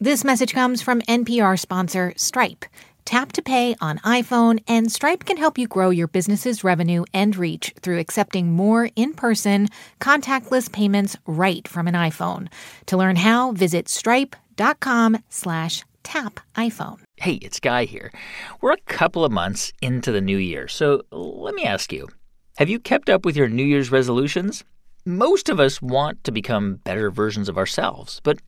This message comes from NPR sponsor Stripe. Tap to pay on iPhone, and Stripe can help you grow your business's revenue and reach through accepting more in person, contactless payments right from an iPhone. To learn how, visit stripe.com slash tap iPhone. Hey, it's Guy here. We're a couple of months into the new year, so let me ask you have you kept up with your New Year's resolutions? Most of us want to become better versions of ourselves, but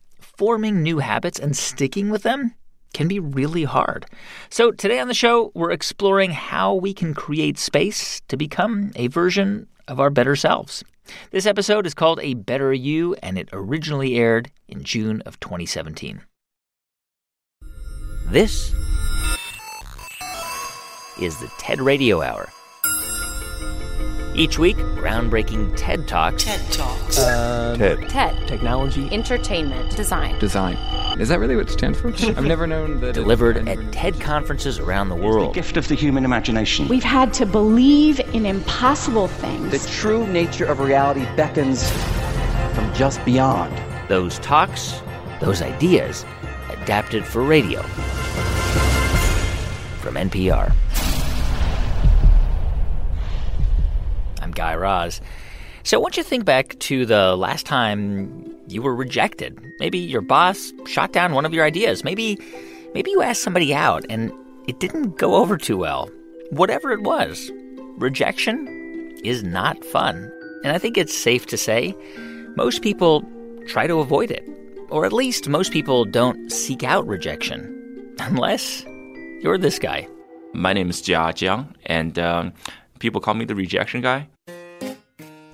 forming new habits and sticking with them can be really hard. So, today on the show, we're exploring how we can create space to become a version of our better selves. This episode is called A Better You, and it originally aired in June of 2017. This is the TED Radio Hour. Each week, groundbreaking TED Talks. TED Talks. Uh, um, TED. TED. Technology. Entertainment. Design. Design. Is that really what it stands for? I've never known that. Delivered it- at TED conferences around the world. The gift of the human imagination. We've had to believe in impossible things. The true nature of reality beckons from just beyond. Those talks, those ideas, adapted for radio. From NPR. I'm Guy Raz. So, want you think back to the last time you were rejected. Maybe your boss shot down one of your ideas. Maybe, maybe you asked somebody out and it didn't go over too well. Whatever it was, rejection is not fun. And I think it's safe to say most people try to avoid it. Or at least most people don't seek out rejection. Unless you're this guy. My name is Jia Jiang, and um, people call me the rejection guy.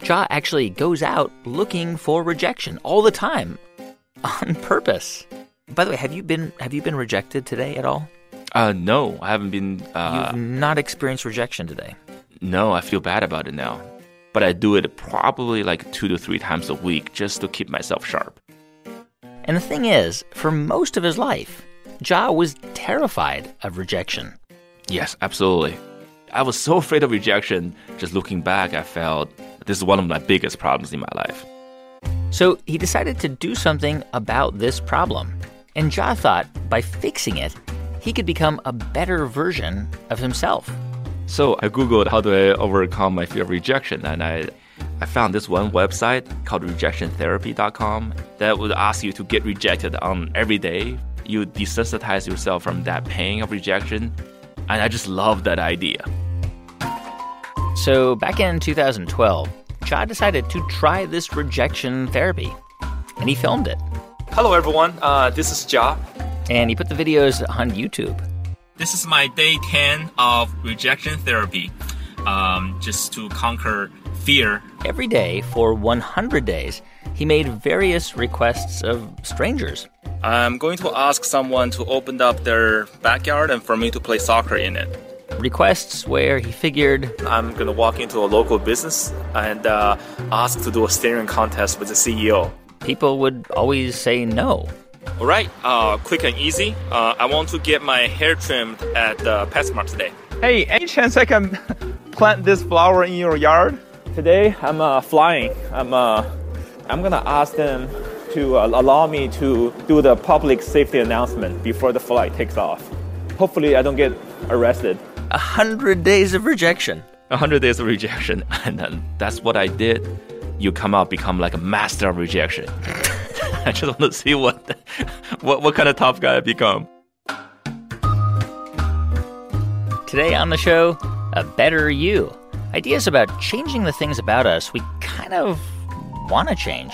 Jia actually goes out looking for rejection all the time on purpose. By the way, have you been have you been rejected today at all? Uh, no, I haven't been. Uh, You've not experienced rejection today. no, I feel bad about it now. But I do it probably like two to three times a week just to keep myself sharp. And the thing is, for most of his life, Jia was terrified of rejection. Yes, absolutely. I was so afraid of rejection. Just looking back, I felt this is one of my biggest problems in my life. So he decided to do something about this problem. And Jia thought by fixing it, he could become a better version of himself. So I googled how do I overcome my fear of rejection, and I I found this one website called rejectiontherapy.com that would ask you to get rejected on every day. You desensitize yourself from that pain of rejection, and I just love that idea. So back in 2012, Jia decided to try this rejection therapy. And he filmed it. Hello, everyone. Uh, this is Jia. And he put the videos on YouTube. This is my day 10 of rejection therapy, um, just to conquer fear. Every day for 100 days, he made various requests of strangers. I'm going to ask someone to open up their backyard and for me to play soccer in it. Requests where he figured I'm going to walk into a local business and uh, ask to do a staring contest with the CEO. people would always say no. All right, uh, quick and easy. Uh, I want to get my hair trimmed at uh, PetSmart today. Hey, any chance I can plant this flower in your yard? Today I'm uh, flying. I'm uh, I'm gonna ask them to uh, allow me to do the public safety announcement before the flight takes off. Hopefully I don't get arrested. A hundred days of rejection. A 100 days of rejection, and then that's what I did. You come out, become like a master of rejection. I just want to see what, what, what kind of tough guy I become. Today on the show, a better you. Ideas about changing the things about us we kind of want to change.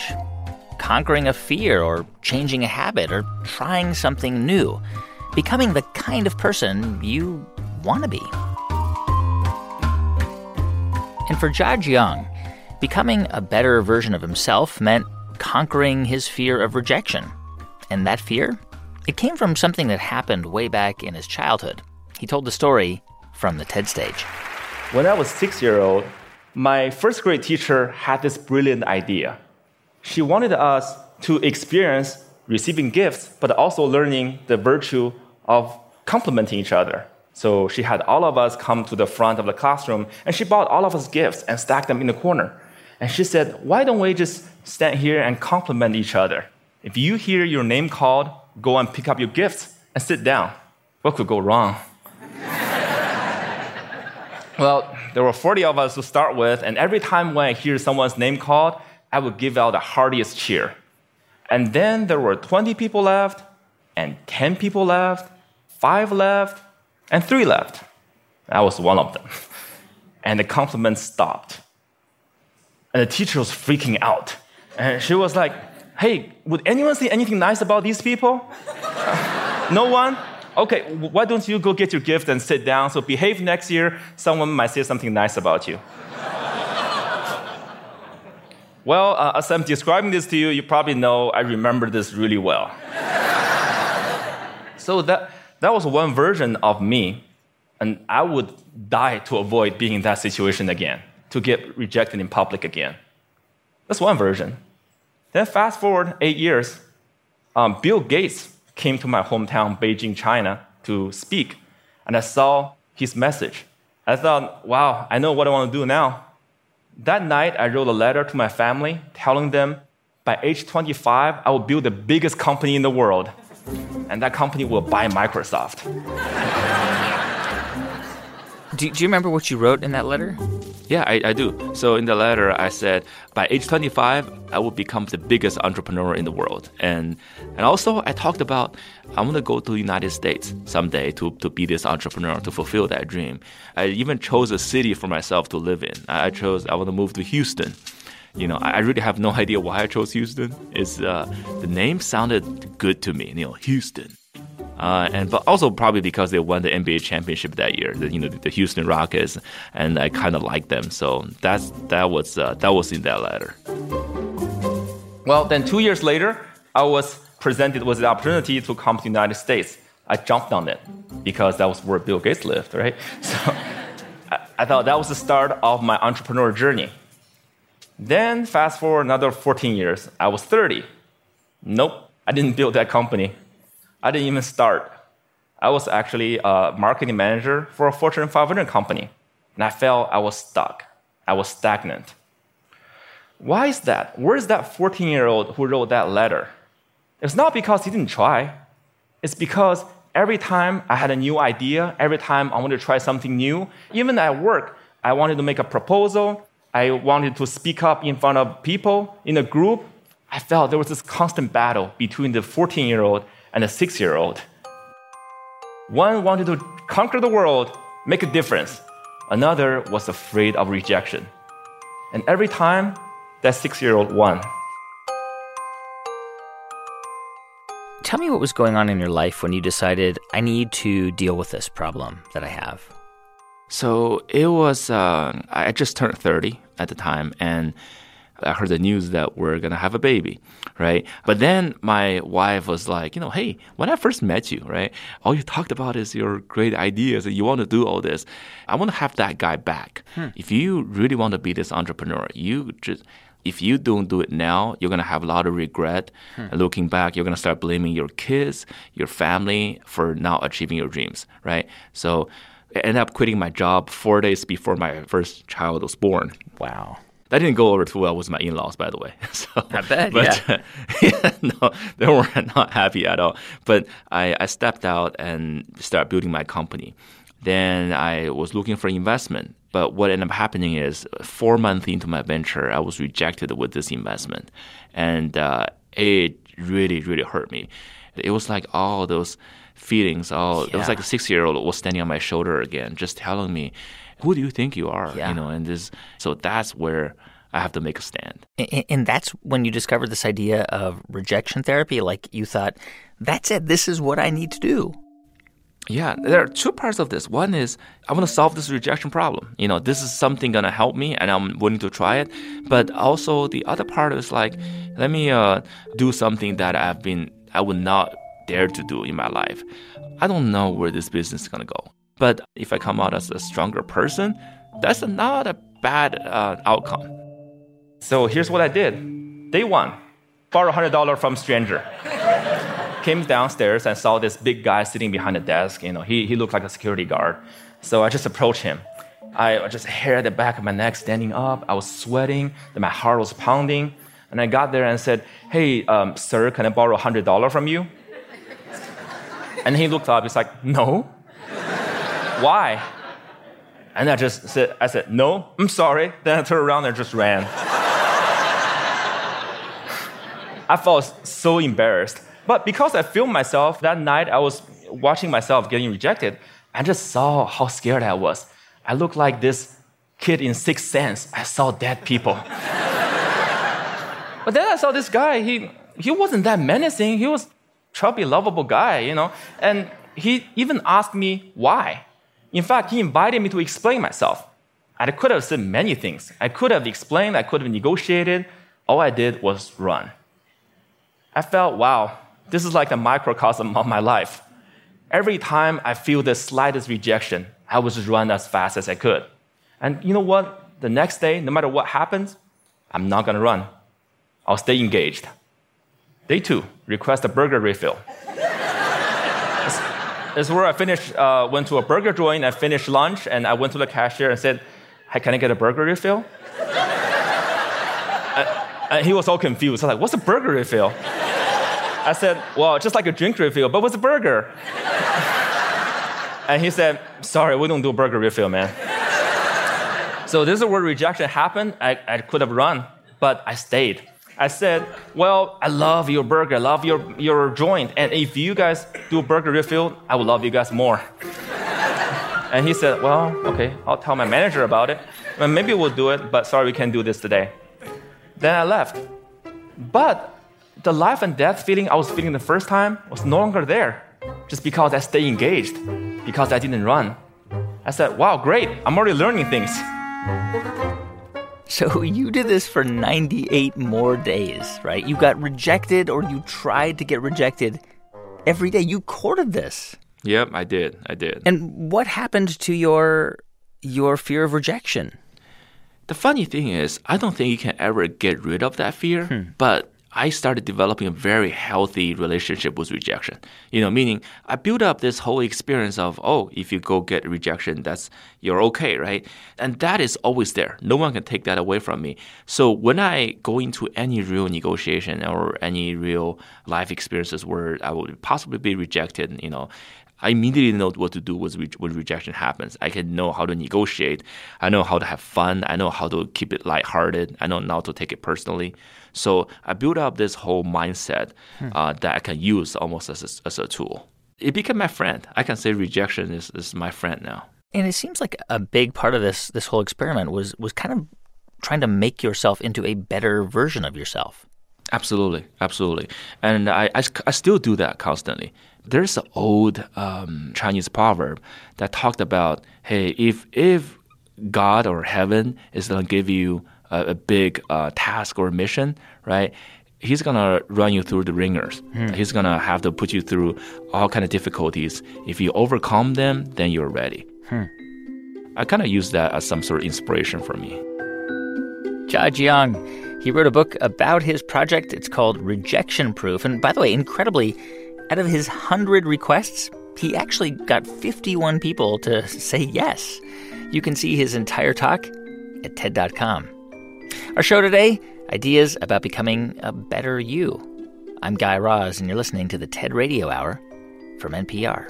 Conquering a fear or changing a habit or trying something new. Becoming the kind of person you want to be. And for Jia Jiang, becoming a better version of himself meant conquering his fear of rejection. And that fear? It came from something that happened way back in his childhood. He told the story from the TED stage. When I was six year old, my first grade teacher had this brilliant idea. She wanted us to experience receiving gifts, but also learning the virtue of complimenting each other. So she had all of us come to the front of the classroom, and she bought all of us gifts and stacked them in the corner. And she said, Why don't we just stand here and compliment each other? If you hear your name called, go and pick up your gifts and sit down. What could go wrong? well, there were 40 of us to start with, and every time when I hear someone's name called, I would give out the heartiest cheer. And then there were 20 people left, and 10 people left, 5 left, and 3 left. I was one of them. And the compliments stopped. And the teacher was freaking out. And she was like, Hey, would anyone say anything nice about these people? no one? Okay, why don't you go get your gift and sit down? So behave next year, someone might say something nice about you. well, uh, as I'm describing this to you, you probably know I remember this really well. so that, that was one version of me, and I would die to avoid being in that situation again, to get rejected in public again. That's one version. Then fast forward eight years, um, Bill Gates came to my hometown, Beijing, China, to speak, and I saw his message. I thought, wow, I know what I want to do now. That night, I wrote a letter to my family telling them by age 25, I will build the biggest company in the world, and that company will buy Microsoft. Do, do you remember what you wrote in that letter? Yeah, I, I, do. So in the letter, I said by age 25, I will become the biggest entrepreneur in the world. And and also, I talked about I want to go to the United States someday to, to be this entrepreneur, to fulfill that dream. I even chose a city for myself to live in. I chose, I want to move to Houston. You know, I really have no idea why I chose Houston. It's, uh, the name sounded good to me, you know, Houston. Uh, and but also probably because they won the NBA championship that year, the, you know, the Houston Rockets, and I kind of like them. So that's that was uh, that was in that letter. Well, then two years later, I was presented with the opportunity to come to the United States. I jumped on it because that was where Bill Gates lived, right? So I, I thought that was the start of my entrepreneur journey. Then fast forward another 14 years, I was 30. Nope, I didn't build that company. I didn't even start. I was actually a marketing manager for a Fortune 500 company, and I felt I was stuck. I was stagnant. Why is that? Where is that 14 year old who wrote that letter? It's not because he didn't try, it's because every time I had a new idea, every time I wanted to try something new, even at work, I wanted to make a proposal, I wanted to speak up in front of people in a group, I felt there was this constant battle between the 14 year old and the six year old. One wanted to conquer the world, make a difference. Another was afraid of rejection. And every time, that six year old won. Tell me what was going on in your life when you decided, I need to deal with this problem that I have. So it was, uh, I just turned 30 at the time, and I heard the news that we're gonna have a baby, right? But then my wife was like, you know, hey, when I first met you, right, all you talked about is your great ideas and you want to do all this. I want to have that guy back. Hmm. If you really want to be this entrepreneur, you just if you don't do it now, you're gonna have a lot of regret. Hmm. Looking back, you're gonna start blaming your kids, your family for not achieving your dreams, right? So I ended up quitting my job four days before my first child was born. Wow. That didn't go over too well with my in-laws, by the way. So, I bet, but, yeah. yeah. No, they were not happy at all. But I, I stepped out and started building my company. Then I was looking for investment. But what ended up happening is four months into my venture, I was rejected with this investment. And uh, it really, really hurt me. It was like all those feelings, all, yeah. it was like a six year old was standing on my shoulder again, just telling me, who do you think you are? Yeah. You know, and this, so that's where I have to make a stand. And, and that's when you discovered this idea of rejection therapy. Like you thought, that's it. This is what I need to do. Yeah, there are two parts of this. One is I want to solve this rejection problem. You know, this is something gonna help me, and I'm willing to try it. But also the other part is like, let me uh, do something that I've been I would not dare to do in my life. I don't know where this business is gonna go. But if I come out as a stronger person, that's not a bad uh, outcome. So here's what I did. Day one, borrow $100 from stranger. Came downstairs and saw this big guy sitting behind the desk. You know, he, he looked like a security guard. So I just approached him. I just hair at the back of my neck standing up. I was sweating. My heart was pounding. And I got there and said, hey, um, sir, can I borrow $100 from you? And he looked up, he's like, No. Why? And I just said, I said, No, I'm sorry. Then I turned around and just ran. I felt so embarrassed. But because I filmed myself that night, I was watching myself getting rejected. I just saw how scared I was. I looked like this kid in Sixth Sense. I saw dead people. but then I saw this guy. He he wasn't that menacing. He was chubby, lovable guy, you know. And he even asked me why. In fact, he invited me to explain myself. I could have said many things. I could have explained. I could have negotiated. All I did was run. I felt, wow, this is like a microcosm of my life. Every time I feel the slightest rejection, I would just run as fast as I could. And you know what? The next day, no matter what happens, I'm not gonna run. I'll stay engaged. Day two, request a burger refill. This is where I finished, uh, went to a burger joint, I finished lunch, and I went to the cashier and said, Hey, can I get a burger refill? and, and he was all confused. I was like, What's a burger refill? I said, Well, just like a drink refill, but what's a burger? and he said, Sorry, we don't do burger refill, man. so this is where rejection happened. I, I could have run, but I stayed. I said, Well, I love your burger, I love your, your joint. And if you guys do a burger refill, I would love you guys more. and he said, Well, okay, I'll tell my manager about it. Well, maybe we'll do it, but sorry, we can't do this today. Then I left. But the life and death feeling I was feeling the first time was no longer there just because I stayed engaged, because I didn't run. I said, Wow, great, I'm already learning things. So you did this for 98 more days, right? You got rejected or you tried to get rejected every day. You courted this. Yep, I did. I did. And what happened to your your fear of rejection? The funny thing is, I don't think you can ever get rid of that fear, hmm. but I started developing a very healthy relationship with rejection. You know, meaning I built up this whole experience of, oh, if you go get rejection, that's you're okay, right? And that is always there. No one can take that away from me. So when I go into any real negotiation or any real life experiences where I would possibly be rejected, you know, I immediately know what to do when rejection happens. I can know how to negotiate. I know how to have fun. I know how to keep it lighthearted. I know not to take it personally. So I built up this whole mindset hmm. uh, that I can use almost as a, as a tool. It became my friend. I can say rejection is, is my friend now. And it seems like a big part of this this whole experiment was was kind of trying to make yourself into a better version of yourself. Absolutely, absolutely. And I, I, I still do that constantly. There's an old um, Chinese proverb that talked about, hey, if if God or heaven is going to give you a, a big uh, task or mission, right? He's gonna run you through the ringers. Hmm. He's gonna have to put you through all kind of difficulties. If you overcome them, then you're ready. Hmm. I kind of use that as some sort of inspiration for me. Jia Jiang, he wrote a book about his project. It's called Rejection Proof. And by the way, incredibly, out of his 100 requests, he actually got 51 people to say yes. You can see his entire talk at TED.com. Our show today ideas about becoming a better you. I'm Guy Raz, and you're listening to the TED Radio Hour from NPR.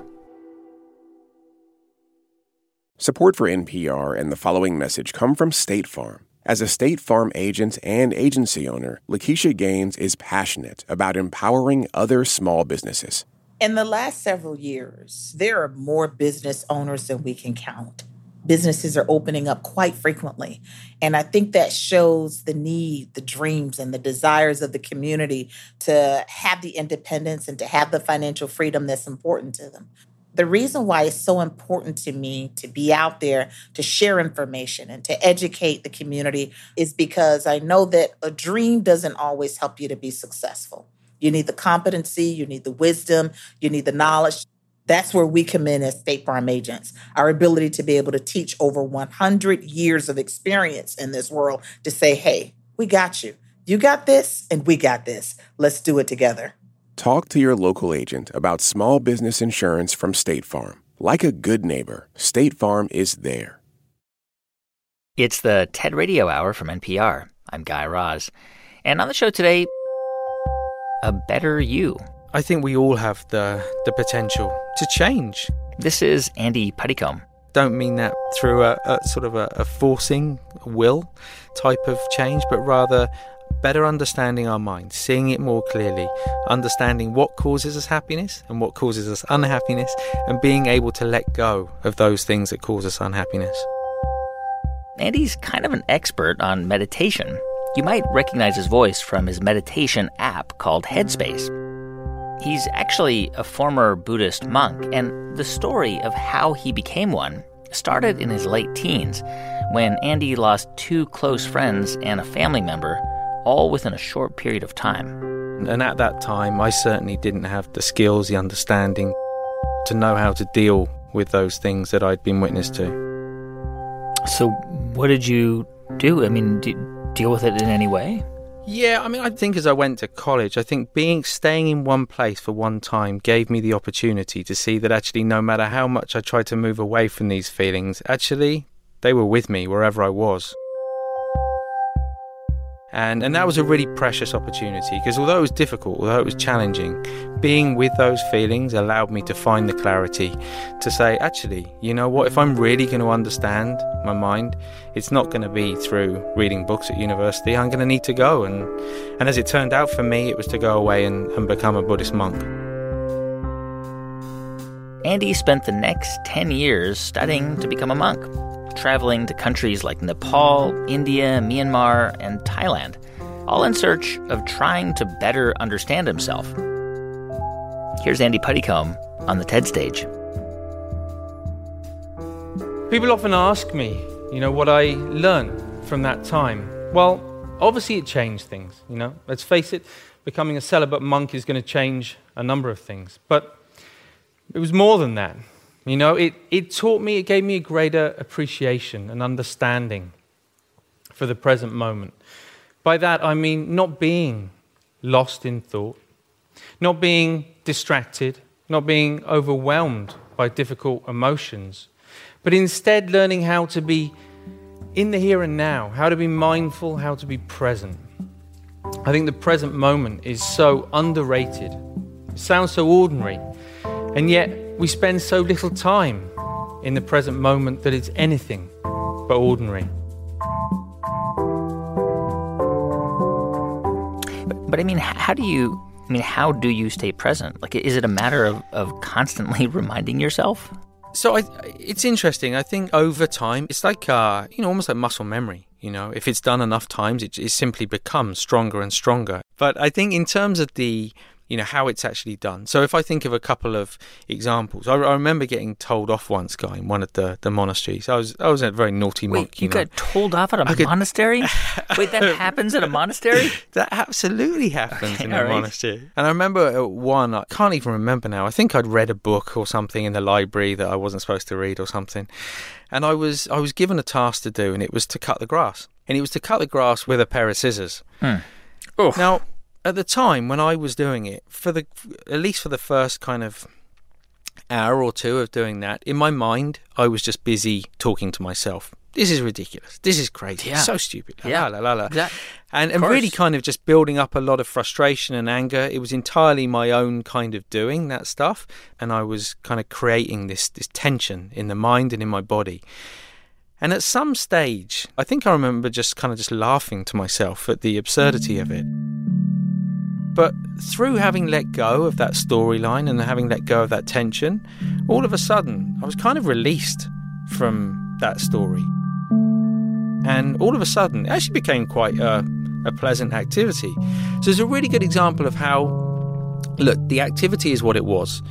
Support for NPR and the following message come from State Farm. As a State Farm agent and agency owner, Lakeisha Gaines is passionate about empowering other small businesses. In the last several years, there are more business owners than we can count businesses are opening up quite frequently. And I think that shows the need, the dreams, and the desires of the community to have the independence and to have the financial freedom that's important to them. The reason why it's so important to me to be out there to share information and to educate the community is because I know that a dream doesn't always help you to be successful. You need the competency, you need the wisdom, you need the knowledge that's where we come in as State Farm agents. Our ability to be able to teach over 100 years of experience in this world to say, hey, we got you. You got this, and we got this. Let's do it together. Talk to your local agent about small business insurance from State Farm. Like a good neighbor, State Farm is there. It's the TED Radio Hour from NPR. I'm Guy Raz. And on the show today, A Better You I think we all have the, the potential to change. This is Andy Puddicombe. Don't mean that through a, a sort of a, a forcing will type of change, but rather better understanding our mind, seeing it more clearly, understanding what causes us happiness and what causes us unhappiness, and being able to let go of those things that cause us unhappiness. Andy's kind of an expert on meditation. You might recognize his voice from his meditation app called Headspace. He's actually a former Buddhist monk, and the story of how he became one started in his late teens when Andy lost two close friends and a family member, all within a short period of time. And at that time, I certainly didn't have the skills, the understanding to know how to deal with those things that I'd been witness to. So, what did you do? I mean, did you deal with it in any way? Yeah, I mean, I think as I went to college, I think being staying in one place for one time gave me the opportunity to see that actually, no matter how much I tried to move away from these feelings, actually, they were with me wherever I was. And, and that was a really precious opportunity because although it was difficult, although it was challenging, being with those feelings allowed me to find the clarity to say, actually, you know what, if I'm really going to understand my mind, it's not going to be through reading books at university. I'm going to need to go. And, and as it turned out for me, it was to go away and, and become a Buddhist monk. Andy spent the next 10 years studying to become a monk traveling to countries like Nepal, India, Myanmar, and Thailand, all in search of trying to better understand himself. Here's Andy Puddicombe on the TED stage. People often ask me, you know, what I learned from that time. Well, obviously it changed things, you know. Let's face it, becoming a celibate monk is going to change a number of things. But it was more than that. You know, it, it taught me, it gave me a greater appreciation and understanding for the present moment. By that, I mean not being lost in thought, not being distracted, not being overwhelmed by difficult emotions, but instead learning how to be in the here and now, how to be mindful, how to be present. I think the present moment is so underrated. It sounds so ordinary, and yet we spend so little time in the present moment that it's anything but ordinary. But, but I mean, how do you? I mean, how do you stay present? Like, is it a matter of, of constantly reminding yourself? So I, it's interesting. I think over time, it's like uh, you know, almost like muscle memory. You know, if it's done enough times, it, it simply becomes stronger and stronger. But I think in terms of the you know how it's actually done. So if I think of a couple of examples, I, I remember getting told off once, guy, in one of the, the monasteries. I was I was a very naughty Wait, monk. You, you know? got told off at a monastery? Wait, that happens at a monastery? that absolutely happens okay, in a right. monastery. And I remember one, I can't even remember now. I think I'd read a book or something in the library that I wasn't supposed to read or something, and I was I was given a task to do, and it was to cut the grass, and it was to cut the grass with a pair of scissors. Hmm. Now at the time when I was doing it, for the at least for the first kind of hour or two of doing that, in my mind, I was just busy talking to myself. This is ridiculous. This is crazy. Yeah. So stupid. La, Yeah. la, la, la. Exactly. And, and really kind of just building up a lot of frustration and anger. It was entirely my own kind of doing that stuff. And I was kind of creating this, this tension in the mind and in my body. And at some stage, I think I remember just kind of just laughing to myself at the absurdity of it. But through having let go of that storyline and having let go of that tension, all of a sudden I was kind of released from that story. And all of a sudden, it actually became quite a, a pleasant activity. So it's a really good example of how, look, the activity is what it was.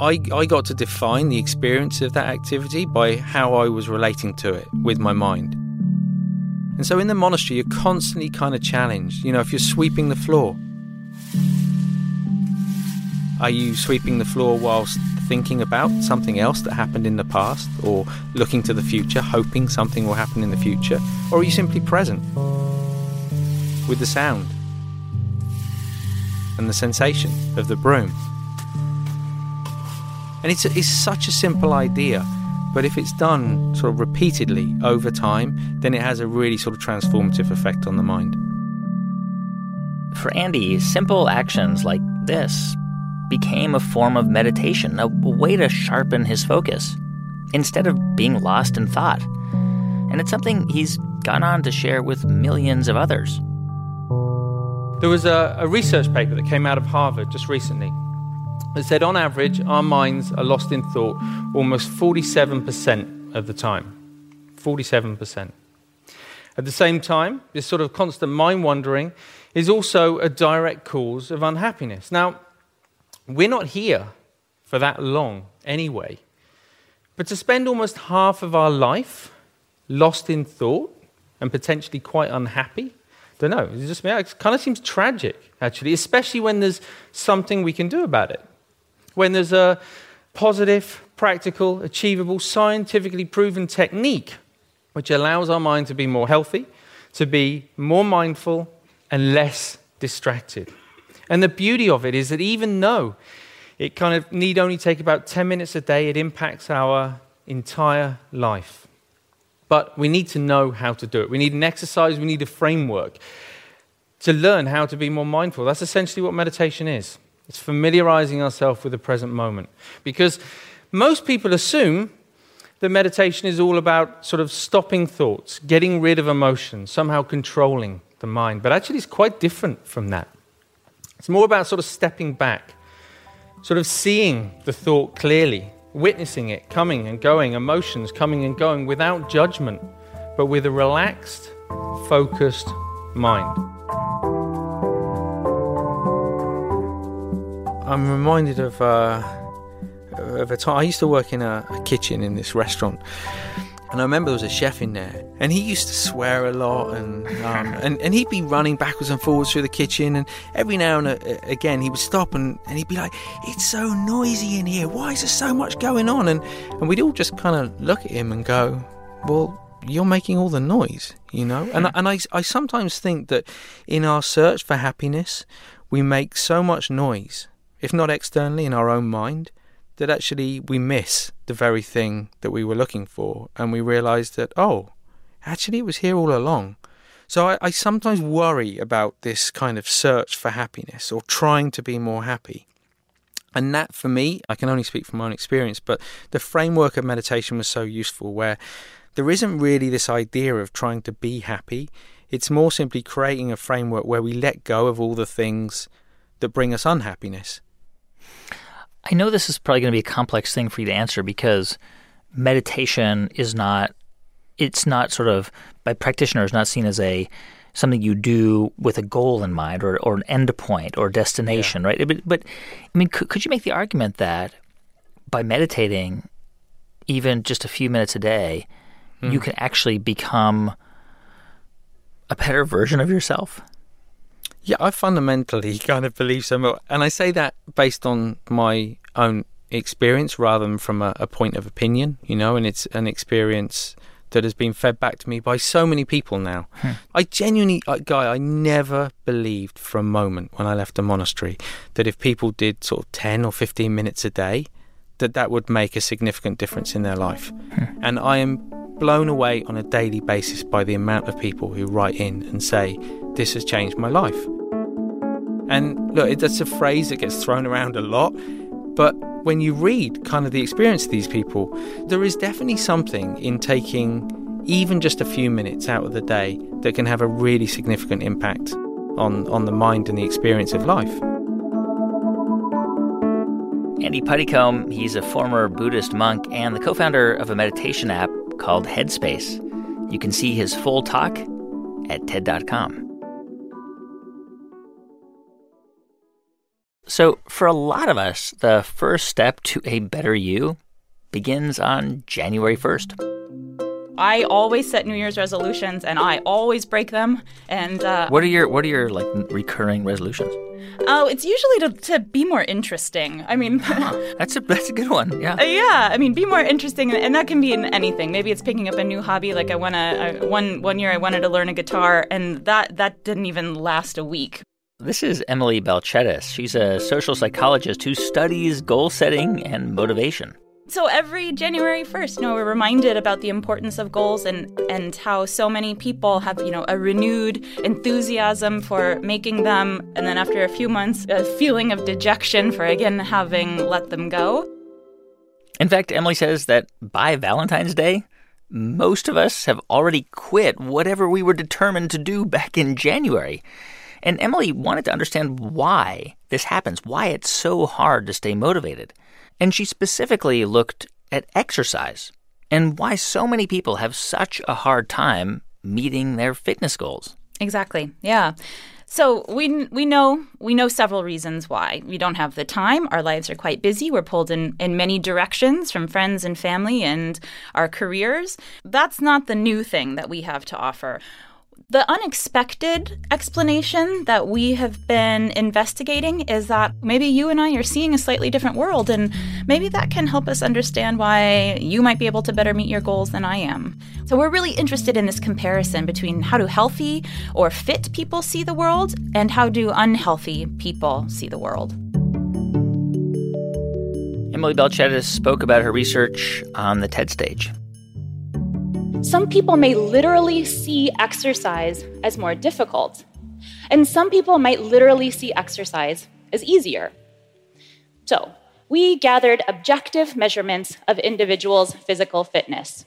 I, I got to define the experience of that activity by how I was relating to it with my mind. And so in the monastery, you're constantly kind of challenged. You know, if you're sweeping the floor, are you sweeping the floor whilst thinking about something else that happened in the past or looking to the future, hoping something will happen in the future? Or are you simply present with the sound and the sensation of the broom? And it's, it's such a simple idea, but if it's done sort of repeatedly over time, then it has a really sort of transformative effect on the mind. For Andy, simple actions like this became a form of meditation, a way to sharpen his focus instead of being lost in thought. And it's something he's gone on to share with millions of others. There was a, a research paper that came out of Harvard just recently that said on average, our minds are lost in thought almost 47% of the time. 47%. At the same time, this sort of constant mind wandering is also a direct cause of unhappiness. Now, we're not here for that long anyway. But to spend almost half of our life lost in thought and potentially quite unhappy, don't know, it just it kind of seems tragic, actually, especially when there's something we can do about it. When there's a positive, practical, achievable, scientifically proven technique which allows our mind to be more healthy, to be more mindful, and less distracted. And the beauty of it is that even though it kind of need only take about 10 minutes a day, it impacts our entire life. But we need to know how to do it. We need an exercise, we need a framework to learn how to be more mindful. That's essentially what meditation is. It's familiarizing ourselves with the present moment. Because most people assume that meditation is all about sort of stopping thoughts, getting rid of emotions, somehow controlling the mind. But actually, it's quite different from that. It's more about sort of stepping back, sort of seeing the thought clearly, witnessing it coming and going, emotions coming and going without judgment, but with a relaxed, focused mind. I'm reminded of, uh, of a time I used to work in a, a kitchen in this restaurant. And I remember there was a chef in there, and he used to swear a lot, and um, and, and he'd be running backwards and forwards through the kitchen, and every now and uh, uh, again he would stop and, and he'd be like, "It's so noisy in here. Why is there so much going on?" And and we'd all just kind of look at him and go, "Well, you're making all the noise, you know." And hmm. and I I sometimes think that in our search for happiness, we make so much noise, if not externally in our own mind, that actually we miss the very thing that we were looking for, and we realize that, oh, actually it was here all along. So I, I, sometimes worry about this kind of search for happiness or trying to be more happy. And that for me, I can only speak from my own experience, but the framework of meditation was so useful where there isn't really this idea of trying to be happy. It's more simply creating a framework where we let go of all the things that bring us unhappiness I know this is probably going to be a complex thing for you to answer because meditation is not it's not sort of by practitioners not seen as a something you do with a goal in mind or, or an end point or destination, yeah. right? But, but I mean, could, could you make the argument that by meditating, even just a few minutes a day, mm. you can actually become a better version of yourself? Yeah, I fundamentally kind of believe so. And I say that based on my own experience rather than from a, a point of opinion, you know, and it's an experience that has been fed back to me by so many people now. Hmm. I genuinely, uh, Guy, I never believed for a moment when I left the monastery that if people did sort of 10 or 15 minutes a day, that that would make a significant difference in their life. Hmm. And I am blown away on a daily basis by the amount of people who write in and say, This has changed my life. And look, that's a phrase that gets thrown around a lot, but when you read kind of the experience of these people, there is definitely something in taking even just a few minutes out of the day that can have a really significant impact on, on the mind and the experience of life. Andy Puddicombe, he's a former Buddhist monk and the co founder of a meditation app called Headspace. You can see his full talk at TED.com. So, for a lot of us, the first step to a better you begins on January 1st. I always set New Year's resolutions and I always break them. And uh, what are your what are your like recurring resolutions? Oh, it's usually to, to be more interesting. I mean, that's a that's a good one. Yeah. Uh, yeah. I mean, be more interesting, and that can be in anything. Maybe it's picking up a new hobby. Like I want to one one year I wanted to learn a guitar, and that that didn't even last a week. This is Emily Balcetis. She's a social psychologist who studies goal setting and motivation. So every January 1st, you know, we're reminded about the importance of goals and, and how so many people have, you know, a renewed enthusiasm for making them. And then after a few months, a feeling of dejection for again having let them go. In fact, Emily says that by Valentine's Day, most of us have already quit whatever we were determined to do back in January. And Emily wanted to understand why this happens, why it's so hard to stay motivated. And she specifically looked at exercise and why so many people have such a hard time meeting their fitness goals. Exactly. Yeah. So we we know we know several reasons why we don't have the time. Our lives are quite busy. We're pulled in in many directions from friends and family and our careers. That's not the new thing that we have to offer. The unexpected explanation that we have been investigating is that maybe you and I are seeing a slightly different world, and maybe that can help us understand why you might be able to better meet your goals than I am. So, we're really interested in this comparison between how do healthy or fit people see the world, and how do unhealthy people see the world. Emily Balcetis spoke about her research on the TED stage. Some people may literally see exercise as more difficult, and some people might literally see exercise as easier. So, we gathered objective measurements of individuals' physical fitness.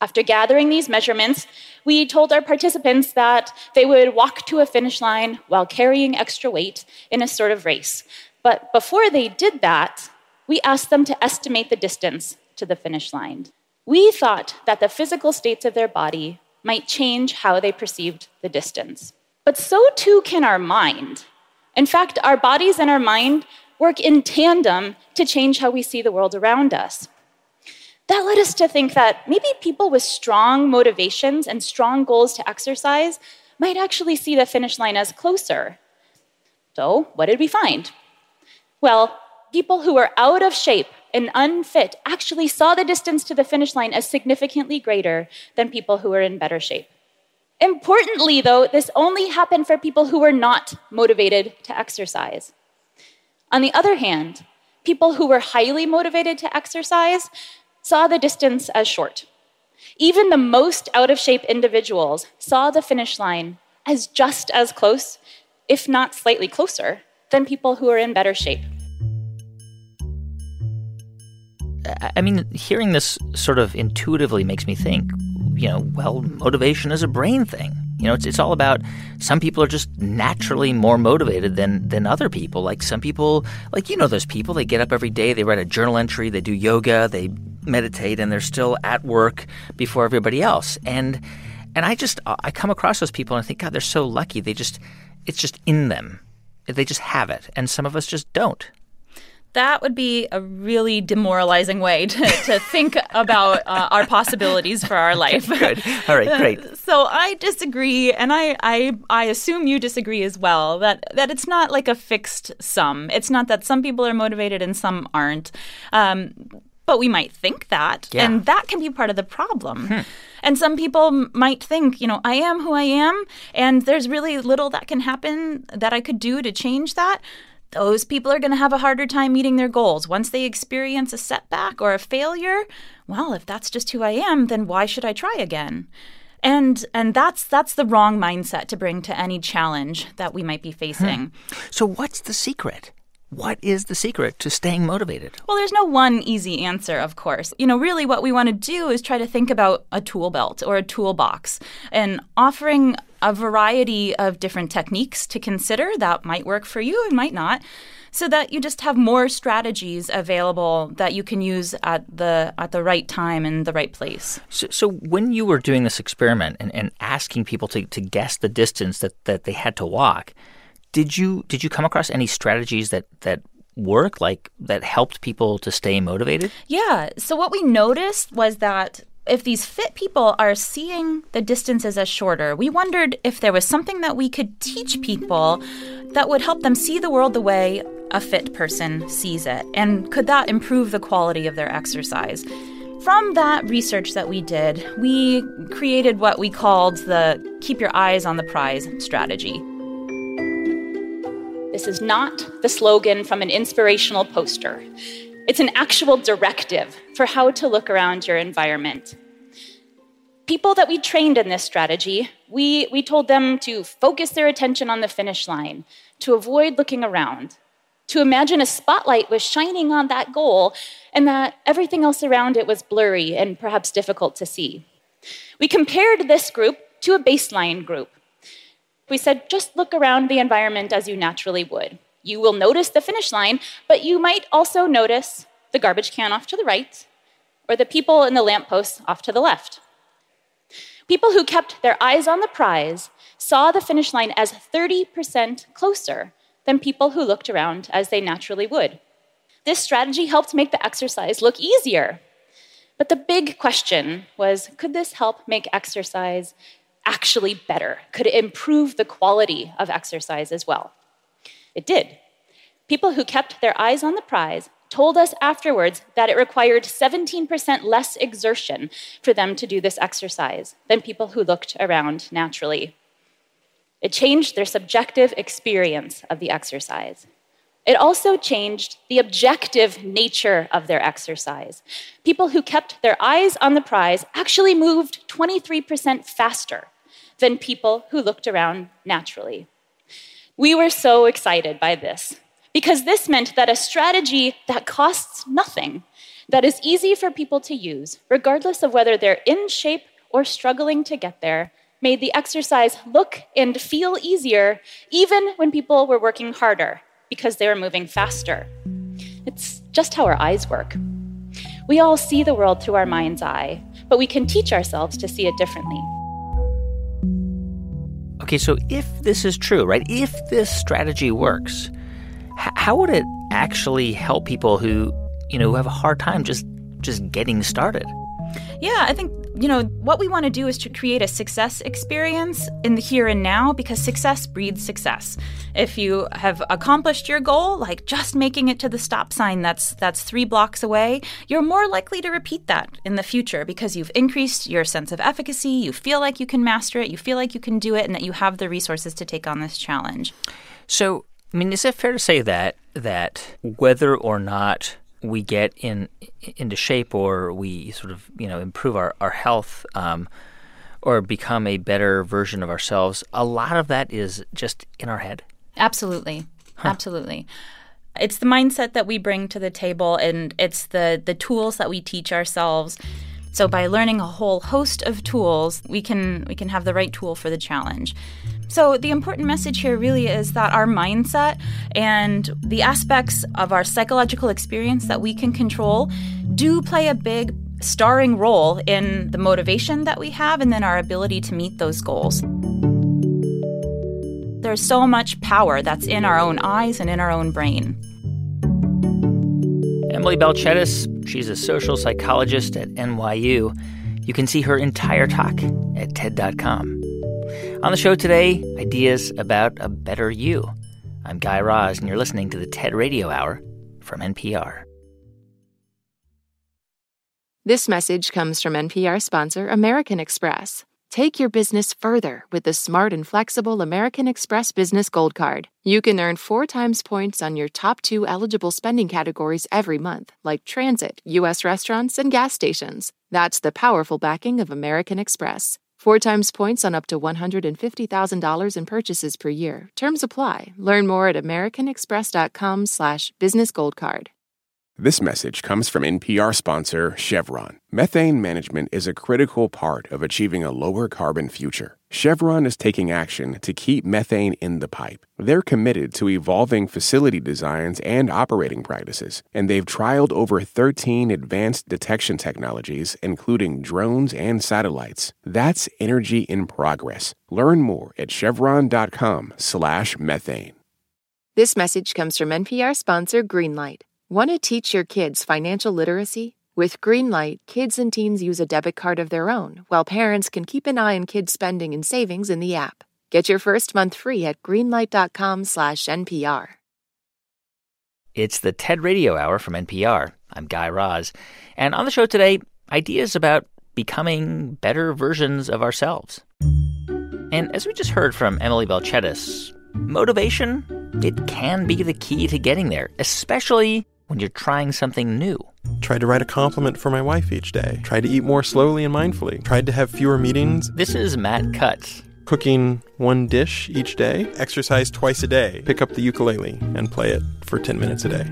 After gathering these measurements, we told our participants that they would walk to a finish line while carrying extra weight in a sort of race. But before they did that, we asked them to estimate the distance to the finish line. We thought that the physical states of their body might change how they perceived the distance. But so too can our mind. In fact, our bodies and our mind work in tandem to change how we see the world around us. That led us to think that maybe people with strong motivations and strong goals to exercise might actually see the finish line as closer. So, what did we find? Well, people who were out of shape and unfit actually saw the distance to the finish line as significantly greater than people who were in better shape. Importantly, though, this only happened for people who were not motivated to exercise. On the other hand, people who were highly motivated to exercise saw the distance as short. Even the most out of shape individuals saw the finish line as just as close, if not slightly closer, than people who are in better shape. I mean, hearing this sort of intuitively makes me think, you know, well, motivation is a brain thing. You know, it's, it's all about some people are just naturally more motivated than than other people. Like some people, like you know, those people they get up every day, they write a journal entry, they do yoga, they meditate, and they're still at work before everybody else. And and I just uh, I come across those people and I think, God, they're so lucky. They just it's just in them. They just have it, and some of us just don't that would be a really demoralizing way to, to think about uh, our possibilities for our life. Good. All right, great. So I disagree, and I, I I assume you disagree as well. That that it's not like a fixed sum. It's not that some people are motivated and some aren't. Um, but we might think that, yeah. and that can be part of the problem. Hmm. And some people might think, you know, I am who I am, and there's really little that can happen that I could do to change that those people are going to have a harder time meeting their goals. Once they experience a setback or a failure, well, if that's just who I am, then why should I try again? And and that's that's the wrong mindset to bring to any challenge that we might be facing. Hmm. So what's the secret? What is the secret to staying motivated? Well, there's no one easy answer, of course. You know, really what we want to do is try to think about a tool belt or a toolbox and offering a variety of different techniques to consider that might work for you and might not so that you just have more strategies available that you can use at the at the right time and the right place. So, so when you were doing this experiment and, and asking people to, to guess the distance that, that they had to walk, did you did you come across any strategies that that work like that helped people to stay motivated? Yeah. So what we noticed was that if these fit people are seeing the distances as shorter, we wondered if there was something that we could teach people that would help them see the world the way a fit person sees it. And could that improve the quality of their exercise? From that research that we did, we created what we called the keep your eyes on the prize strategy. This is not the slogan from an inspirational poster. It's an actual directive for how to look around your environment. People that we trained in this strategy, we, we told them to focus their attention on the finish line, to avoid looking around, to imagine a spotlight was shining on that goal and that everything else around it was blurry and perhaps difficult to see. We compared this group to a baseline group. We said, just look around the environment as you naturally would. You will notice the finish line, but you might also notice the garbage can off to the right or the people in the lamppost off to the left. People who kept their eyes on the prize saw the finish line as 30% closer than people who looked around as they naturally would. This strategy helped make the exercise look easier. But the big question was could this help make exercise actually better? Could it improve the quality of exercise as well? It did. People who kept their eyes on the prize told us afterwards that it required 17% less exertion for them to do this exercise than people who looked around naturally. It changed their subjective experience of the exercise. It also changed the objective nature of their exercise. People who kept their eyes on the prize actually moved 23% faster than people who looked around naturally. We were so excited by this because this meant that a strategy that costs nothing, that is easy for people to use, regardless of whether they're in shape or struggling to get there, made the exercise look and feel easier even when people were working harder because they were moving faster. It's just how our eyes work. We all see the world through our mind's eye, but we can teach ourselves to see it differently. Okay, so if this is true, right? If this strategy works, h- how would it actually help people who, you know, who have a hard time just just getting started? Yeah, I think you know, what we want to do is to create a success experience in the here and now because success breeds success. If you have accomplished your goal, like just making it to the stop sign that's that's 3 blocks away, you're more likely to repeat that in the future because you've increased your sense of efficacy, you feel like you can master it, you feel like you can do it and that you have the resources to take on this challenge. So, I mean, is it fair to say that that whether or not we get in into shape or we sort of you know improve our our health um, or become a better version of ourselves, a lot of that is just in our head. Absolutely, huh. absolutely. It's the mindset that we bring to the table, and it's the the tools that we teach ourselves. So by learning a whole host of tools, we can we can have the right tool for the challenge. So, the important message here really is that our mindset and the aspects of our psychological experience that we can control do play a big starring role in the motivation that we have and then our ability to meet those goals. There's so much power that's in our own eyes and in our own brain. Emily Balcetis, she's a social psychologist at NYU. You can see her entire talk at TED.com. On the show today, ideas about a better you. I'm Guy Raz, and you're listening to the TED Radio Hour from NPR. This message comes from NPR sponsor American Express. Take your business further with the smart and flexible American Express Business Gold Card. You can earn four times points on your top two eligible spending categories every month, like transit, U.S. restaurants, and gas stations. That's the powerful backing of American Express. Four times points on up to $150,000 in purchases per year. Terms apply. Learn more at americanexpress.com slash businessgoldcard. This message comes from NPR sponsor Chevron. Methane management is a critical part of achieving a lower carbon future. Chevron is taking action to keep methane in the pipe. They're committed to evolving facility designs and operating practices, and they've trialed over 13 advanced detection technologies, including drones and satellites. That's energy in progress. Learn more at chevron.com/methane. This message comes from NPR sponsor Greenlight. Want to teach your kids financial literacy? With Greenlight, kids and teens use a debit card of their own, while parents can keep an eye on kids' spending and savings in the app. Get your first month free at greenlight.com/npr. It's the TED Radio Hour from NPR. I'm Guy Raz, and on the show today, ideas about becoming better versions of ourselves. And as we just heard from Emily Balcetis, motivation it can be the key to getting there, especially when you're trying something new? Tried to write a compliment for my wife each day. Tried to eat more slowly and mindfully. Tried to have fewer meetings. This is Matt Cutts. Cooking one dish each day. Exercise twice a day. Pick up the ukulele and play it for 10 minutes a day.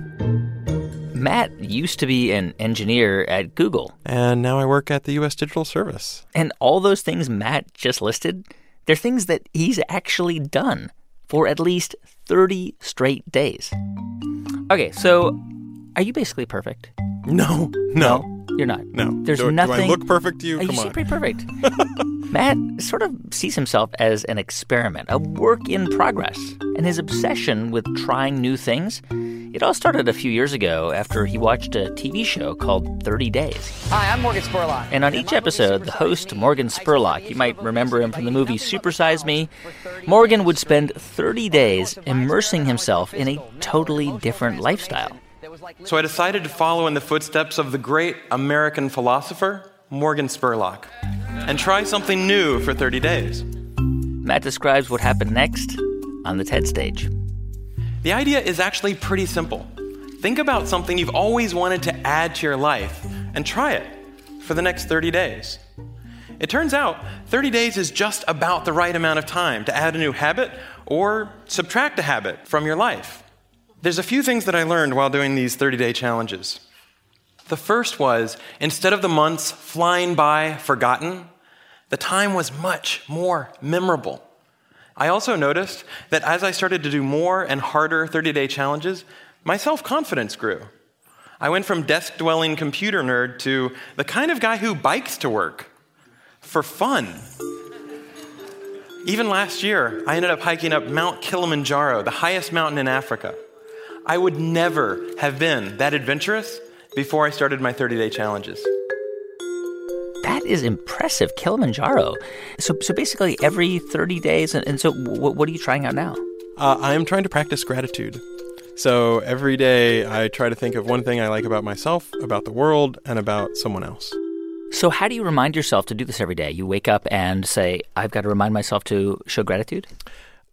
Matt used to be an engineer at Google. And now I work at the U.S. Digital Service. And all those things Matt just listed, they're things that he's actually done for at least 30 straight days. Okay, so are you basically perfect? No, no. You're not. No. There's do, nothing. Do I look perfect to you? Uh, Come you on. seem pretty perfect. Matt sort of sees himself as an experiment, a work in progress. And his obsession with trying new things, it all started a few years ago after he watched a TV show called 30 Days. Hi, I'm Morgan Spurlock. And on each episode, the host, Morgan Spurlock, you might remember him from the movie Supersize Me, Morgan would spend 30 days immersing himself in a totally different lifestyle. So I decided to follow in the footsteps of the great American philosopher, Morgan Spurlock, and try something new for 30 days. Matt describes what happened next on the TED stage. The idea is actually pretty simple. Think about something you've always wanted to add to your life and try it for the next 30 days. It turns out 30 days is just about the right amount of time to add a new habit or subtract a habit from your life. There's a few things that I learned while doing these 30 day challenges. The first was instead of the months flying by forgotten, the time was much more memorable. I also noticed that as I started to do more and harder 30 day challenges, my self confidence grew. I went from desk dwelling computer nerd to the kind of guy who bikes to work for fun. Even last year, I ended up hiking up Mount Kilimanjaro, the highest mountain in Africa. I would never have been that adventurous before I started my 30 day challenges. That is impressive, Kilimanjaro. So, so basically, every 30 days, and, and so w- what are you trying out now? Uh, I am trying to practice gratitude. So every day, I try to think of one thing I like about myself, about the world, and about someone else. So, how do you remind yourself to do this every day? You wake up and say, I've got to remind myself to show gratitude?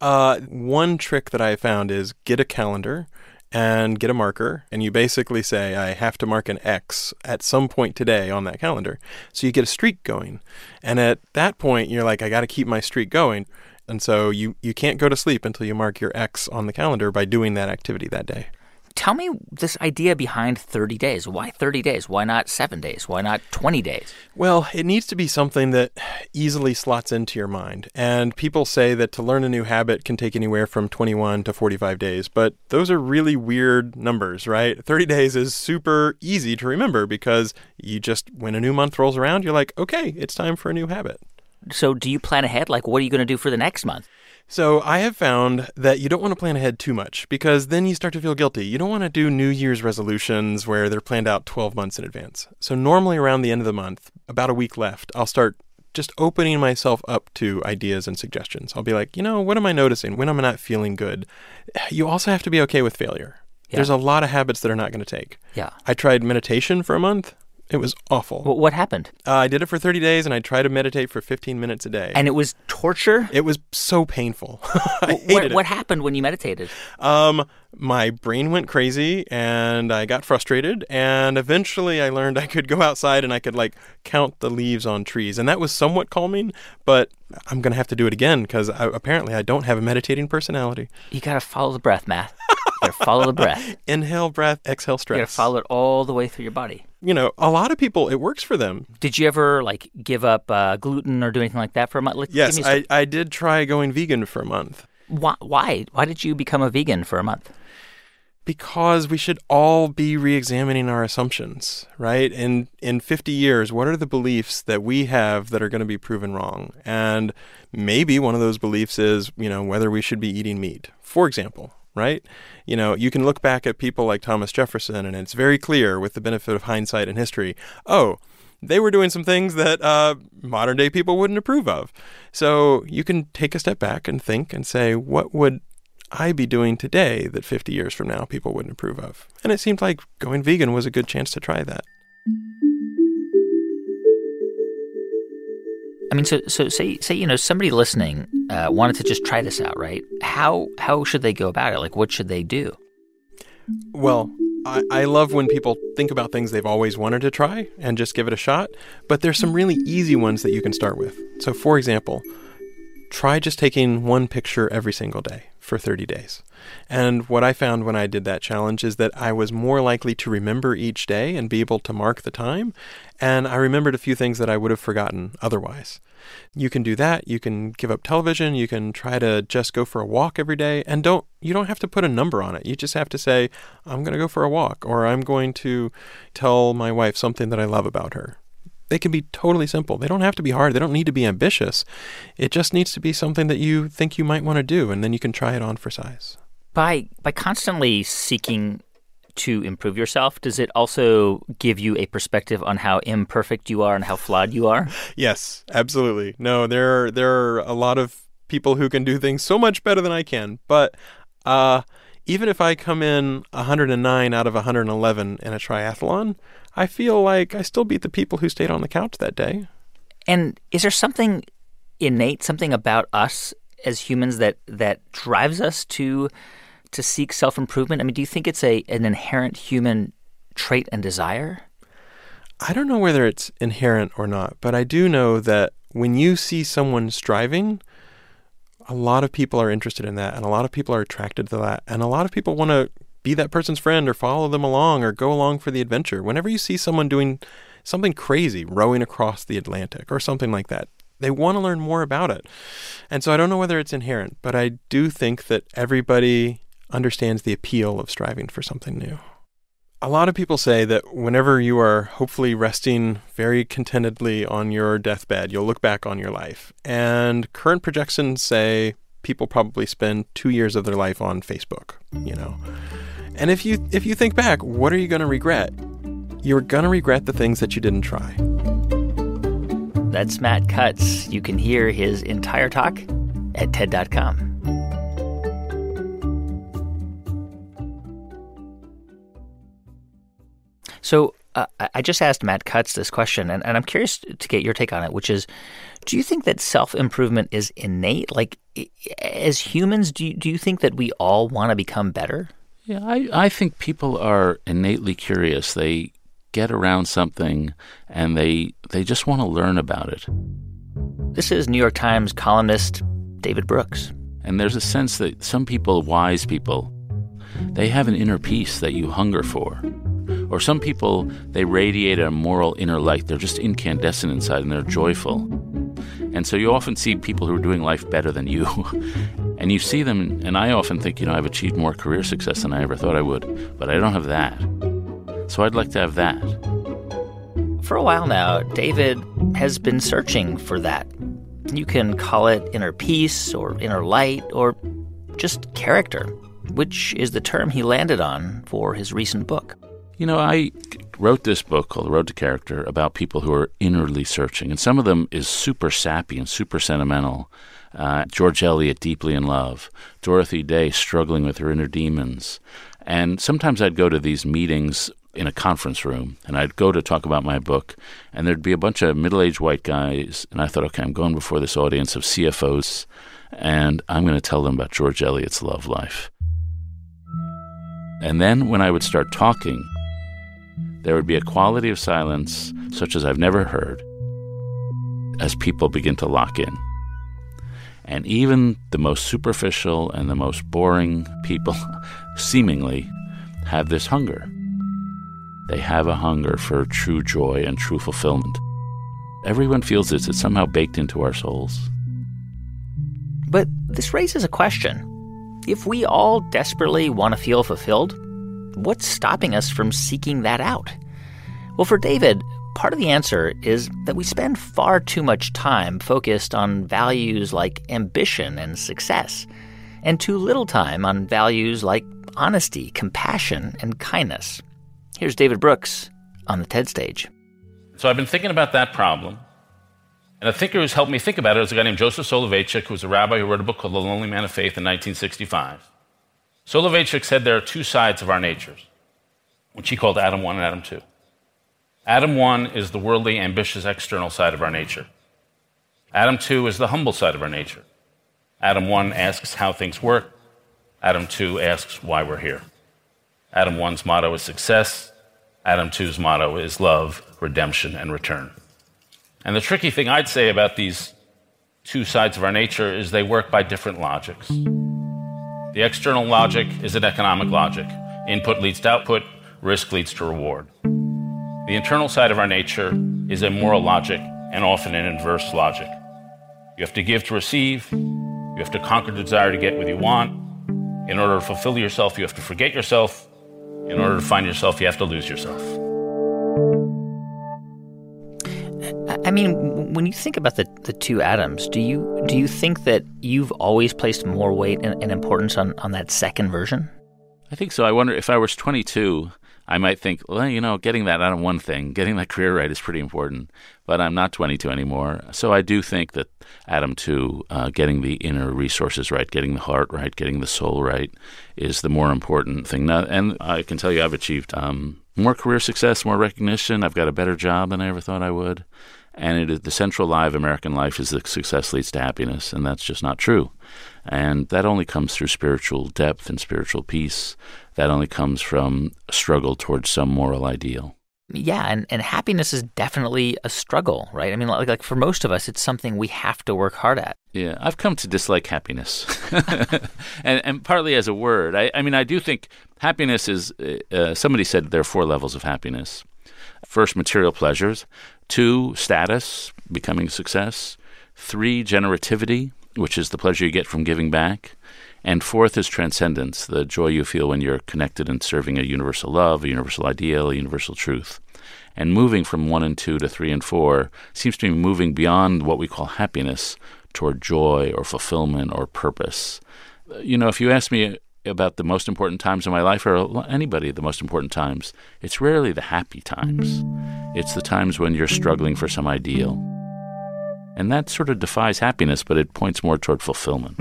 Uh, one trick that I found is get a calendar and get a marker, and you basically say, I have to mark an X at some point today on that calendar. So you get a streak going. And at that point, you're like, I got to keep my streak going. And so you, you can't go to sleep until you mark your X on the calendar by doing that activity that day. Tell me this idea behind 30 days. Why 30 days? Why not seven days? Why not 20 days? Well, it needs to be something that easily slots into your mind. And people say that to learn a new habit can take anywhere from 21 to 45 days, but those are really weird numbers, right? 30 days is super easy to remember because you just, when a new month rolls around, you're like, okay, it's time for a new habit. So, do you plan ahead? Like, what are you going to do for the next month? So I have found that you don't want to plan ahead too much because then you start to feel guilty. You don't want to do New Year's resolutions where they're planned out 12 months in advance. So normally around the end of the month, about a week left, I'll start just opening myself up to ideas and suggestions. I'll be like, you know, what am I noticing when am I'm not feeling good? You also have to be okay with failure. Yeah. There's a lot of habits that are not going to take. Yeah. I tried meditation for a month. It was awful. Well, what happened? Uh, I did it for 30 days and I tried to meditate for 15 minutes a day. And it was torture? It was so painful. I hated what, it. what happened when you meditated? Um, my brain went crazy and I got frustrated. And eventually I learned I could go outside and I could like count the leaves on trees. And that was somewhat calming, but I'm going to have to do it again because apparently I don't have a meditating personality. You got to follow the breath, Matt. You got to follow the breath. Inhale, breath, exhale, stress. You got to follow it all the way through your body. You know, a lot of people, it works for them. Did you ever like give up uh, gluten or do anything like that for a month? Like, yes, I, I did try going vegan for a month. Why? Why? Why did you become a vegan for a month? Because we should all be re-examining our assumptions, right? In in 50 years, what are the beliefs that we have that are going to be proven wrong? And maybe one of those beliefs is, you know, whether we should be eating meat. For example, right? You know, you can look back at people like Thomas Jefferson, and it's very clear with the benefit of hindsight and history. Oh, they were doing some things that uh, modern day people wouldn't approve of. So you can take a step back and think and say, what would I be doing today that 50 years from now people wouldn't approve of? And it seemed like going vegan was a good chance to try that. I mean, so so say say you know somebody listening uh, wanted to just try this out, right? How how should they go about it? Like, what should they do? Well, I, I love when people think about things they've always wanted to try and just give it a shot, but there's some really easy ones that you can start with. So, for example, try just taking one picture every single day for 30 days. And what I found when I did that challenge is that I was more likely to remember each day and be able to mark the time. And I remembered a few things that I would have forgotten otherwise. You can do that. You can give up television. You can try to just go for a walk every day. And don't you don't have to put a number on it. You just have to say, I'm going to go for a walk or I'm going to tell my wife something that I love about her. They can be totally simple. They don't have to be hard. They don't need to be ambitious. It just needs to be something that you think you might want to do, and then you can try it on for size. By by constantly seeking to improve yourself, does it also give you a perspective on how imperfect you are and how flawed you are? Yes, absolutely. No, there are, there are a lot of people who can do things so much better than I can, but uh, even if I come in 109 out of 111 in a triathlon, I feel like I still beat the people who stayed on the couch that day. And is there something innate, something about us as humans that that drives us to to seek self improvement? I mean, do you think it's a an inherent human trait and desire? I don't know whether it's inherent or not, but I do know that when you see someone striving, a lot of people are interested in that, and a lot of people are attracted to that, and a lot of people want to be that person's friend or follow them along or go along for the adventure. Whenever you see someone doing something crazy, rowing across the Atlantic or something like that, they want to learn more about it. And so I don't know whether it's inherent, but I do think that everybody understands the appeal of striving for something new. A lot of people say that whenever you are hopefully resting very contentedly on your deathbed, you'll look back on your life. And current projections say people probably spend two years of their life on Facebook, you know. And if you if you think back, what are you going to regret? You're going to regret the things that you didn't try. That's Matt Cutts. You can hear his entire talk at TED.com. So uh, I just asked Matt Cutts this question, and, and I'm curious to get your take on it, which is do you think that self improvement is innate? Like, as humans, do you, do you think that we all want to become better? Yeah, I, I think people are innately curious. They get around something and they they just want to learn about it. This is New York Times columnist David Brooks. And there's a sense that some people, wise people, they have an inner peace that you hunger for. Or some people, they radiate a moral inner light. They're just incandescent inside and they're joyful. And so you often see people who are doing life better than you. and you see them, and I often think, you know, I've achieved more career success than I ever thought I would, but I don't have that. So I'd like to have that. For a while now, David has been searching for that. You can call it inner peace or inner light or just character, which is the term he landed on for his recent book. You know, I wrote this book called The Road to Character about people who are inwardly searching, and some of them is super sappy and super sentimental. Uh, George Eliot, deeply in love. Dorothy Day, struggling with her inner demons. And sometimes I'd go to these meetings in a conference room, and I'd go to talk about my book, and there'd be a bunch of middle aged white guys, and I thought, okay, I'm going before this audience of CFOs, and I'm going to tell them about George Eliot's love life. And then when I would start talking, there would be a quality of silence such as I've never heard as people begin to lock in. And even the most superficial and the most boring people seemingly have this hunger. They have a hunger for true joy and true fulfillment. Everyone feels this, it's somehow baked into our souls. But this raises a question. If we all desperately want to feel fulfilled, what's stopping us from seeking that out? Well, for David, part of the answer is that we spend far too much time focused on values like ambition and success, and too little time on values like honesty, compassion, and kindness. Here's David Brooks on the TED stage. So I've been thinking about that problem. And a thinker who's helped me think about it is a guy named Joseph Soloveitchik, who was a rabbi who wrote a book called The Lonely Man of Faith in 1965. Soloveitchik said there are two sides of our natures, which he called Adam 1 and Adam 2. Adam 1 is the worldly, ambitious, external side of our nature. Adam 2 is the humble side of our nature. Adam 1 asks how things work. Adam 2 asks why we're here. Adam 1's motto is success. Adam 2's motto is love, redemption, and return. And the tricky thing I'd say about these two sides of our nature is they work by different logics. The external logic is an economic logic input leads to output, risk leads to reward. The internal side of our nature is a moral logic and often an inverse logic. You have to give to receive, you have to conquer the desire to get what you want. In order to fulfill yourself, you have to forget yourself. In order to find yourself, you have to lose yourself. I mean, when you think about the, the two Adams, do you do you think that you've always placed more weight and, and importance on, on that second version? I think so. I wonder if I was 22, I might think, well, you know, getting that out of one thing, getting that career right is pretty important. But I'm not 22 anymore. So I do think that Adam 2, uh, getting the inner resources right, getting the heart right, getting the soul right, is the more important thing. Now, and I can tell you I've achieved um, more career success, more recognition. I've got a better job than I ever thought I would. And it is the central lie of American life is that success leads to happiness, and that's just not true. And that only comes through spiritual depth and spiritual peace. That only comes from a struggle towards some moral ideal. Yeah, and, and happiness is definitely a struggle, right? I mean, like, like for most of us, it's something we have to work hard at. Yeah, I've come to dislike happiness, and, and partly as a word. I, I mean, I do think happiness is. Uh, uh somebody said there are four levels of happiness. First, material pleasures. Two, status, becoming success. Three, generativity, which is the pleasure you get from giving back. And fourth is transcendence, the joy you feel when you're connected and serving a universal love, a universal ideal, a universal truth. And moving from one and two to three and four seems to be moving beyond what we call happiness toward joy or fulfillment or purpose. You know, if you ask me about the most important times in my life or anybody the most important times, it's rarely the happy times. It's the times when you're struggling for some ideal. And that sort of defies happiness, but it points more toward fulfillment.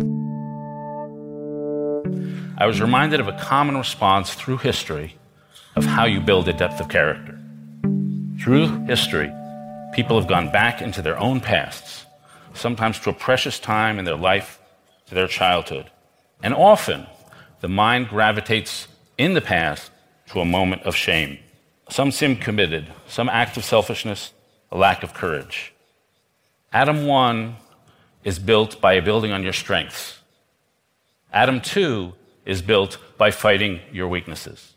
I was reminded of a common response through history of how you build a depth of character. Through history, people have gone back into their own pasts, sometimes to a precious time in their life, to their childhood. And often, the mind gravitates in the past to a moment of shame. Some sin committed, some act of selfishness, a lack of courage. Adam 1 is built by building on your strengths. Adam 2 is built by fighting your weaknesses.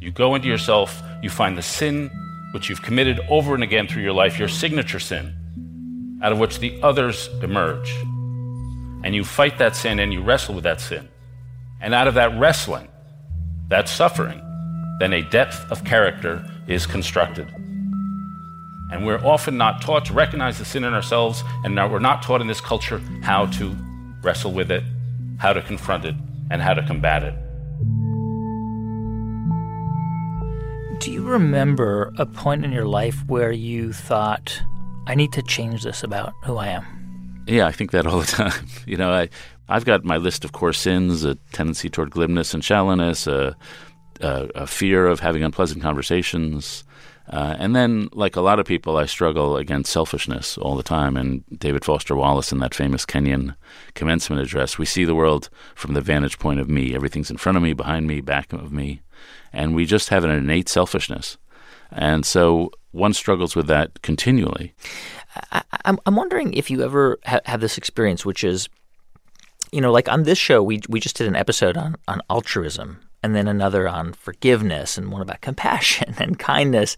You go into yourself, you find the sin which you've committed over and again through your life, your signature sin, out of which the others emerge. And you fight that sin and you wrestle with that sin. And out of that wrestling, that suffering, then a depth of character is constructed. And we're often not taught to recognize the sin in ourselves, and we're not taught in this culture how to wrestle with it, how to confront it, and how to combat it. Do you remember a point in your life where you thought, I need to change this about who I am? Yeah, I think that all the time. You know, I, I've got my list of core sins a tendency toward glibness and shallowness, a, a, a fear of having unpleasant conversations, uh, and then, like a lot of people, I struggle against selfishness all the time. And David Foster Wallace, in that famous Kenyon commencement address, we see the world from the vantage point of me. Everything's in front of me, behind me, back of me. And we just have an innate selfishness. And so one struggles with that continually. I, am I'm wondering if you ever ha- have this experience, which is, you know, like on this show, we, we just did an episode on, on altruism and then another on forgiveness and one about compassion and kindness.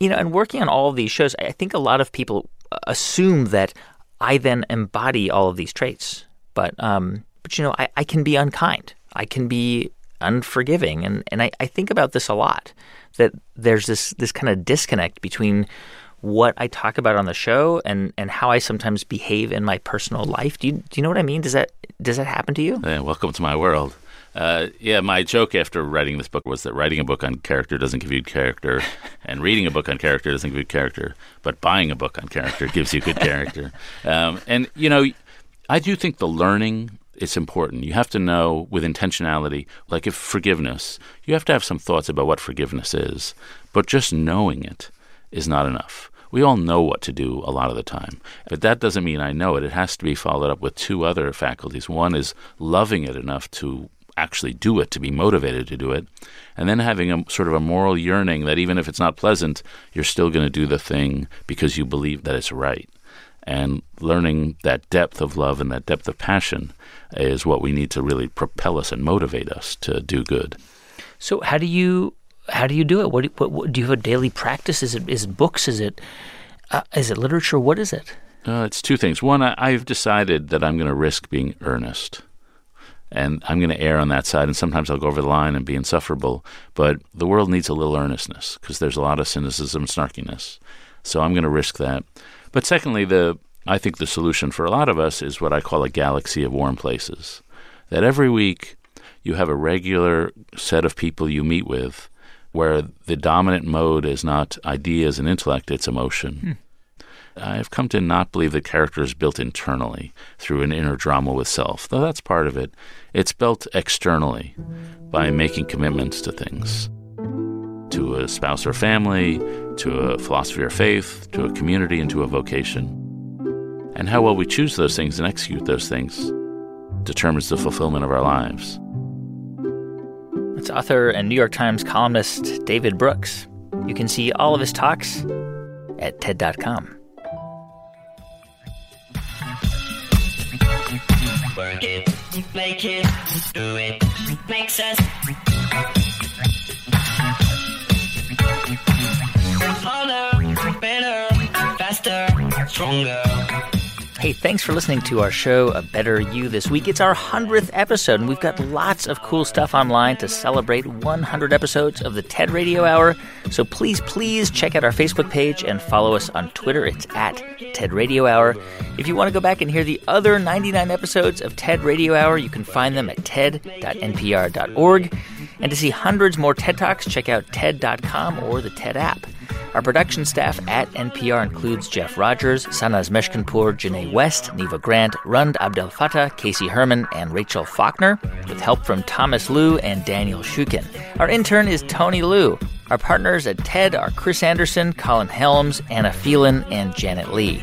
You know, and working on all of these shows, I think a lot of people assume that I then embody all of these traits. But um, but you know, I, I can be unkind. I can be unforgiving. And, and I, I think about this a lot. That there's this this kind of disconnect between what I talk about on the show and, and how I sometimes behave in my personal life. Do you do you know what I mean? Does that does that happen to you? Yeah, welcome to my world. Uh, yeah, my joke after writing this book was that writing a book on character doesn't give you character, and reading a book on character doesn't give you character, but buying a book on character gives you good character. Um, and you know, I do think the learning is important. You have to know with intentionality, like if forgiveness, you have to have some thoughts about what forgiveness is, but just knowing it is not enough. We all know what to do a lot of the time, but that doesn't mean I know it. It has to be followed up with two other faculties. One is loving it enough to actually do it, to be motivated to do it, and then having a sort of a moral yearning that even if it's not pleasant, you're still going to do the thing because you believe that it's right. And learning that depth of love and that depth of passion is what we need to really propel us and motivate us to do good. So how do you how do you do it? What, what, what do you have a daily practice? Is it is it books? Is it uh, is it literature? What is it? Uh, it's two things. One, I, I've decided that I'm going to risk being earnest and I'm going to err on that side. And sometimes I'll go over the line and be insufferable. But the world needs a little earnestness because there's a lot of cynicism and snarkiness. So I'm going to risk that. But secondly, the I think the solution for a lot of us is what I call a galaxy of warm places. That every week you have a regular set of people you meet with where the dominant mode is not ideas and intellect, it's emotion. Hmm. I've come to not believe that character is built internally through an inner drama with self, though that's part of it. It's built externally by making commitments to things to a spouse or family, to a philosophy or faith, to a community, and to a vocation. And how well we choose those things and execute those things determines the fulfillment of our lives. It's author and New York Times columnist David Brooks. You can see all of his talks at TED.com. Work it, make it, do it, makes us harder, better, faster, stronger. Hey, thanks for listening to our show, A Better You, this week. It's our 100th episode, and we've got lots of cool stuff online to celebrate 100 episodes of the TED Radio Hour. So please, please check out our Facebook page and follow us on Twitter. It's at TED Radio Hour. If you want to go back and hear the other 99 episodes of TED Radio Hour, you can find them at ted.npr.org. And to see hundreds more TED Talks, check out TED.com or the TED app. Our production staff at NPR includes Jeff Rogers, Sanaz Meshkinpour, Janae West, Neva Grant, Rund Abdelfatah, Casey Herman, and Rachel Faulkner, with help from Thomas Lu and Daniel Shukin. Our intern is Tony Liu. Our partners at TED are Chris Anderson, Colin Helms, Anna Phelan, and Janet Lee.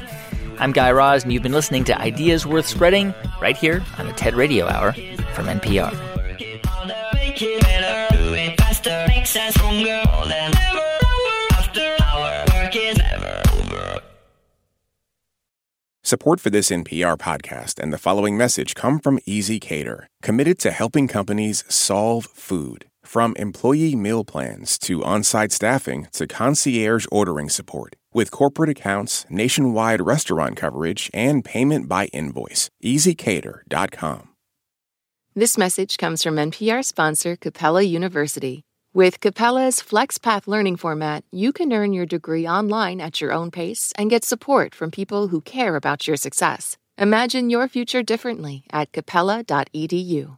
I'm Guy Raz, and you've been listening to Ideas Worth Spreading right here on the TED Radio Hour from NPR. Support for this NPR podcast and the following message come from ezCater, committed to helping companies solve food. From employee meal plans to on site staffing to concierge ordering support. With corporate accounts, nationwide restaurant coverage, and payment by invoice. ezCater.com. This message comes from NPR sponsor Capella University. With Capella's FlexPath learning format, you can earn your degree online at your own pace and get support from people who care about your success. Imagine your future differently at capella.edu.